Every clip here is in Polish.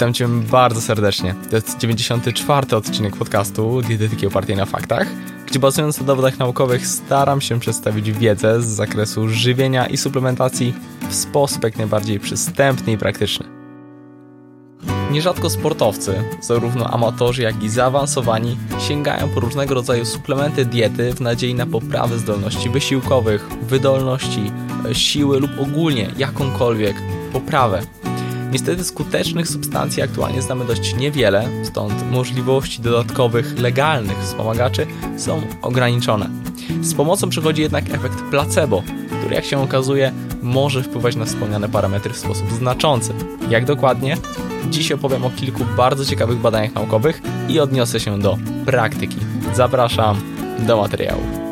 Witam Cię bardzo serdecznie. To jest 94. odcinek podcastu Dietetyki opartej na faktach, gdzie bazując na dowodach naukowych staram się przedstawić wiedzę z zakresu żywienia i suplementacji w sposób jak najbardziej przystępny i praktyczny. Nierzadko sportowcy, zarówno amatorzy jak i zaawansowani, sięgają po różnego rodzaju suplementy diety w nadziei na poprawę zdolności wysiłkowych, wydolności, siły lub ogólnie jakąkolwiek poprawę Niestety skutecznych substancji aktualnie znamy dość niewiele, stąd możliwości dodatkowych, legalnych wspomagaczy są ograniczone. Z pomocą przychodzi jednak efekt placebo, który jak się okazuje może wpływać na wspomniane parametry w sposób znaczący. Jak dokładnie? Dziś opowiem o kilku bardzo ciekawych badaniach naukowych i odniosę się do praktyki. Zapraszam do materiału.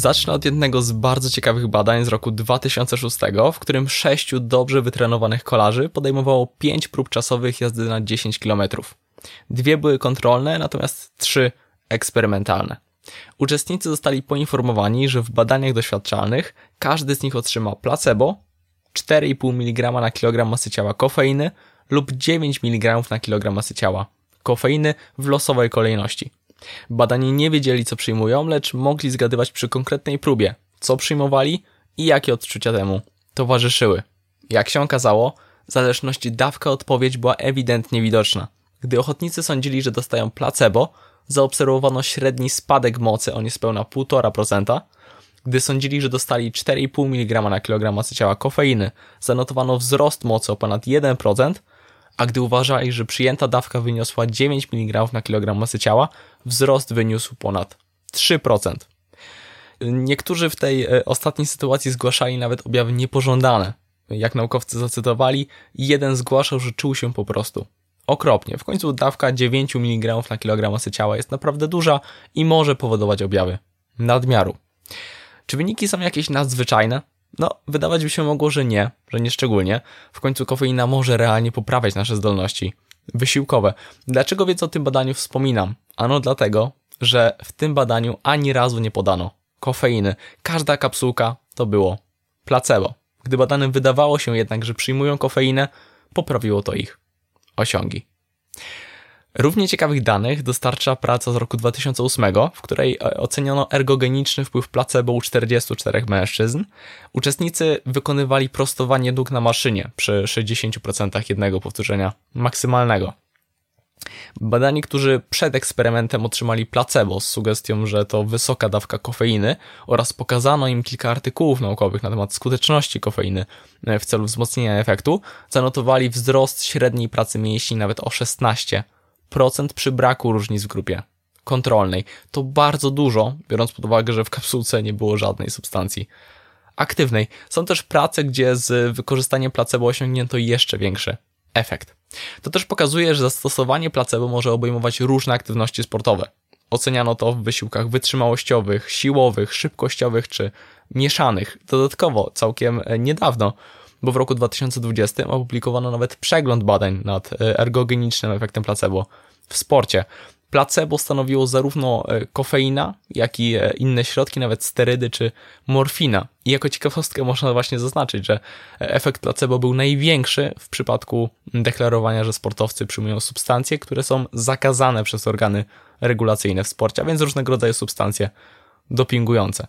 Zacznę od jednego z bardzo ciekawych badań z roku 2006, w którym sześciu dobrze wytrenowanych kolarzy podejmowało pięć prób czasowych jazdy na 10 km. Dwie były kontrolne, natomiast trzy eksperymentalne. Uczestnicy zostali poinformowani, że w badaniach doświadczalnych każdy z nich otrzyma placebo, 4,5 mg na kilogram masy ciała kofeiny lub 9 mg na kilogram masy ciała kofeiny w losowej kolejności. Badani nie wiedzieli, co przyjmują, lecz mogli zgadywać przy konkretnej próbie, co przyjmowali i jakie odczucia temu towarzyszyły. Jak się okazało, w zależności dawka odpowiedź była ewidentnie widoczna. Gdy ochotnicy sądzili, że dostają placebo, zaobserwowano średni spadek mocy o niespełna 1,5%. Gdy sądzili, że dostali 4,5 mg na kilogram masy ciała kofeiny, zanotowano wzrost mocy o ponad 1%, a gdy uważali, że przyjęta dawka wyniosła 9 mg na kilogram masy ciała, wzrost wyniósł ponad 3%. Niektórzy w tej e, ostatniej sytuacji zgłaszali nawet objawy niepożądane. Jak naukowcy zacytowali, jeden zgłaszał, że czuł się po prostu okropnie. W końcu dawka 9 mg na kilogram masy ciała jest naprawdę duża i może powodować objawy nadmiaru. Czy wyniki są jakieś nadzwyczajne? No, wydawać by się mogło, że nie, że nie szczególnie. W końcu kofeina może realnie poprawiać nasze zdolności wysiłkowe. Dlaczego więc o tym badaniu wspominam? Ano dlatego, że w tym badaniu ani razu nie podano kofeiny. Każda kapsułka to było placebo. Gdy badanym wydawało się jednak, że przyjmują kofeinę, poprawiło to ich osiągi. Równie ciekawych danych dostarcza praca z roku 2008, w której e, oceniono ergogeniczny wpływ placebo u 44 mężczyzn. Uczestnicy wykonywali prostowanie nóg na maszynie przy 60% jednego powtórzenia maksymalnego. Badani, którzy przed eksperymentem otrzymali placebo z sugestią, że to wysoka dawka kofeiny oraz pokazano im kilka artykułów naukowych na temat skuteczności kofeiny e, w celu wzmocnienia efektu, zanotowali wzrost średniej pracy mięśni nawet o 16 procent przy braku różnic w grupie kontrolnej. To bardzo dużo, biorąc pod uwagę, że w kapsułce nie było żadnej substancji aktywnej. Są też prace, gdzie z wykorzystaniem placebo osiągnięto jeszcze większy efekt. To też pokazuje, że zastosowanie placebo może obejmować różne aktywności sportowe. Oceniano to w wysiłkach wytrzymałościowych, siłowych, szybkościowych czy mieszanych. Dodatkowo, całkiem niedawno, bo w roku 2020 opublikowano nawet przegląd badań nad e, ergogenicznym efektem placebo w sporcie. Placebo stanowiło zarówno e, kofeina, jak i e, inne środki, nawet sterydy czy morfina. I jako ciekawostkę można właśnie zaznaczyć, że efekt placebo był największy w przypadku deklarowania, że sportowcy przyjmują substancje, które są zakazane przez organy regulacyjne w sporcie, a więc różnego rodzaju substancje dopingujące.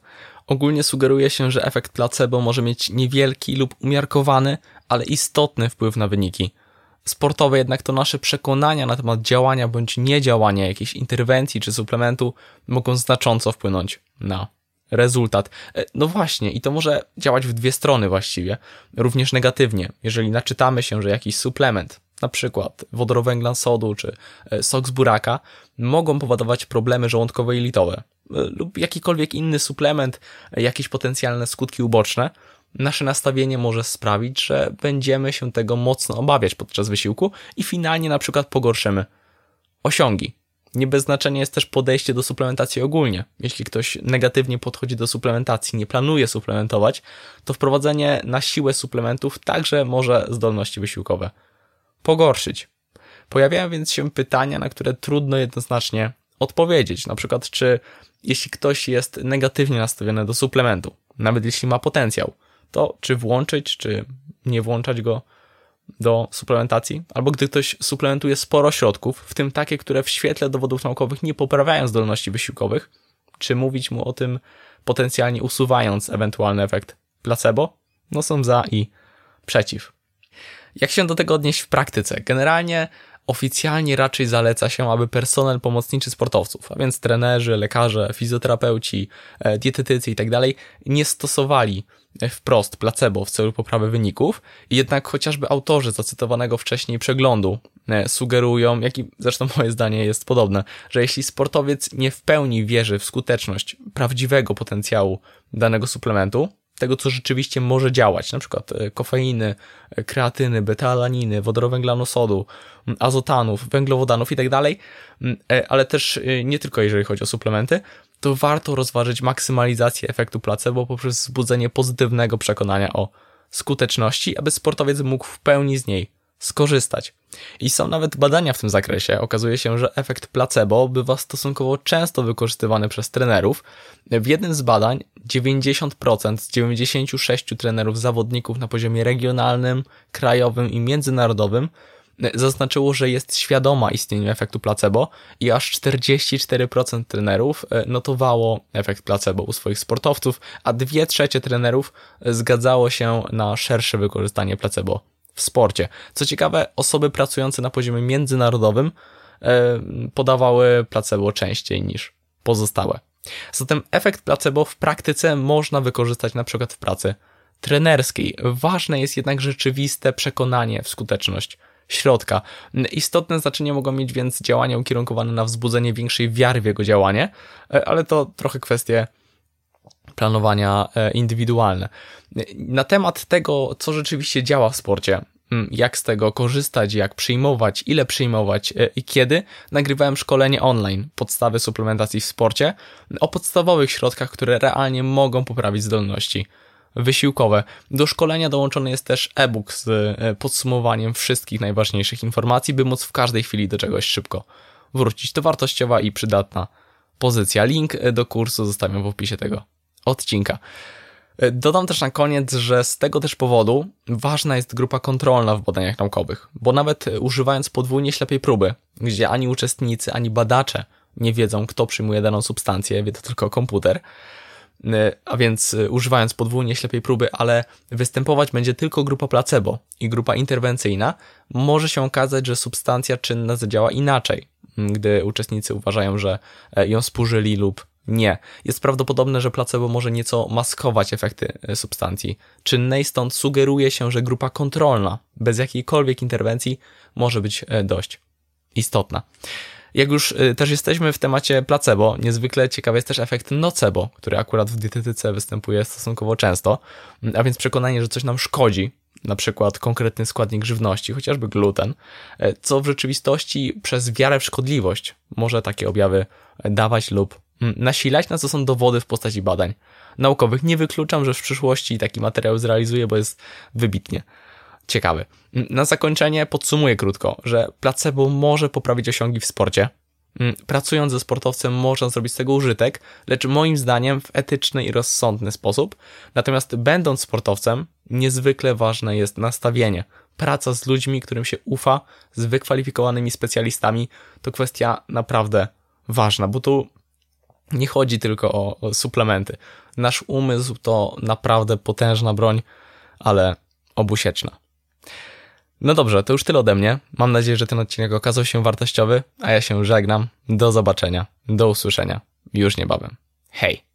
Ogólnie sugeruje się, że efekt placebo może mieć niewielki lub umiarkowany, ale istotny wpływ na wyniki. Sportowe jednak to nasze przekonania na temat działania bądź niedziałania jakiejś interwencji czy suplementu mogą znacząco wpłynąć na rezultat. E, no właśnie, i to może działać w dwie strony właściwie, również negatywnie. Jeżeli naczytamy się, że jakiś suplement, na przykład wodorowęglan sodu czy e, sok z buraka, mogą powodować problemy żołądkowe i litowe, lub jakikolwiek inny suplement, jakieś potencjalne skutki uboczne, nasze nastawienie może sprawić, że będziemy się tego mocno obawiać podczas wysiłku i finalnie na przykład pogorszymy osiągi. Nie bez znaczenia jest też podejście do suplementacji ogólnie. Jeśli ktoś negatywnie podchodzi do suplementacji, nie planuje suplementować, to wprowadzenie na siłę suplementów także może zdolności wysiłkowe pogorszyć. Pojawiają więc się pytania, na które trudno jednoznacznie odpowiedzieć. Na przykład, czy jeśli ktoś jest negatywnie nastawiony do suplementu, nawet jeśli ma potencjał, to czy włączyć, czy nie włączać go do suplementacji, albo gdy ktoś suplementuje sporo środków, w tym takie, które w świetle dowodów naukowych nie poprawiają zdolności wysiłkowych, czy mówić mu o tym potencjalnie usuwając ewentualny efekt placebo? No są za i przeciw. Jak się do tego odnieść w praktyce? Generalnie oficjalnie raczej zaleca się, aby personel pomocniczy sportowców, a więc trenerzy, lekarze, fizjoterapeuci, e, dietetycy itd. Tak nie stosowali wprost placebo w celu poprawy wyników, jednak chociażby autorzy zacytowanego wcześniej przeglądu e, sugerują, jak i zresztą moje zdanie jest podobne, że jeśli sportowiec nie w pełni wierzy w skuteczność prawdziwego potencjału danego suplementu, tego, co rzeczywiście może działać, na przykład e, kofeiny, e, kreatyny, beta-alaniny, wodorowęglanu sodu, azotanów, węglowodanów i tak dalej, ale też nie tylko jeżeli chodzi o suplementy, to warto rozważyć maksymalizację efektu placebo poprzez wzbudzenie pozytywnego przekonania o skuteczności, aby sportowiec mógł w pełni z niej skorzystać. I są nawet badania w tym zakresie. Okazuje się, że efekt placebo bywa stosunkowo często wykorzystywany przez trenerów. W jednym z badań 90% z 96 trenerów zawodników na poziomie regionalnym, krajowym i międzynarodowym zaznaczyło, że jest świadoma istnienia efektu placebo i aż 44% trenerów e, notowało efekt placebo u swoich sportowców, a 2 trzecie trenerów zgadzało się na szersze wykorzystanie placebo w sporcie. Co ciekawe, osoby pracujące na poziomie międzynarodowym e, podawały placebo częściej niż pozostałe. Zatem efekt placebo w praktyce można wykorzystać na przykład w pracy trenerskiej. Ważne jest jednak rzeczywiste przekonanie w skuteczność środka. Istotne znaczenie mogą mieć więc działania ukierunkowane na wzbudzenie większej wiary w jego działanie, e, ale to trochę kwestie planowania e, indywidualne. Na temat tego, co rzeczywiście działa w sporcie, jak z tego korzystać, jak przyjmować, ile przyjmować e, i kiedy, nagrywałem szkolenie online podstawy suplementacji w sporcie o podstawowych środkach, które realnie mogą poprawić zdolności wysiłkowe. Do szkolenia dołączony jest też e-book z e, podsumowaniem wszystkich najważniejszych informacji, by móc w każdej chwili do czegoś szybko wrócić. To wartościowa i przydatna pozycja. Link do kursu zostawiam w opisie tego odcinka. E, dodam też na koniec, że z tego też powodu ważna jest grupa kontrolna w badaniach naukowych, bo nawet używając podwójnie ślepej próby, gdzie ani uczestnicy, ani badacze nie wiedzą, kto przyjmuje daną substancję, wie to tylko komputer, E, a więc e, używając podwójnie ślepej próby, ale występować będzie tylko grupa placebo i grupa interwencyjna, może się okazać, że substancja czynna zadziała inaczej, gdy uczestnicy uważają, że e, ją spożyli lub nie. Jest prawdopodobne, że placebo może nieco maskować efekty substancji czynnej, stąd sugeruje się, że grupa kontrolna, bez jakiejkolwiek interwencji, może być dość istotna. Jak już y, też jesteśmy w temacie placebo, niezwykle ciekawy jest też efekt nocebo, który akurat w dietetyce występuje stosunkowo często, a więc przekonanie, że coś nam szkodzi, na przykład konkretny składnik żywności, chociażby gluten, e, co w rzeczywistości przez wiarę w szkodliwość może takie objawy dawać lub mm, nasilać, na co są dowody w postaci badań naukowych. Nie wykluczam, że w przyszłości taki materiał zrealizuję, bo jest wybitnie ciekawy. Na zakończenie podsumuję krótko, że placebo może poprawić osiągi w sporcie. Mm, pracując ze sportowcem można zrobić z tego użytek, lecz moim zdaniem w etyczny i rozsądny sposób. Natomiast będąc sportowcem, niezwykle ważne jest nastawienie. Praca z ludźmi, którym się ufa, z wykwalifikowanymi specjalistami, to kwestia naprawdę ważna, bo tu nie chodzi tylko o, suplementy. Nasz umysł to naprawdę potężna broń, ale obusieczna. No dobrze, to już tyle ode mnie. Mam nadzieję, że ten odcinek okazał się wartościowy, a ja się żegnam. Do zobaczenia, do usłyszenia już niebawem. Hej!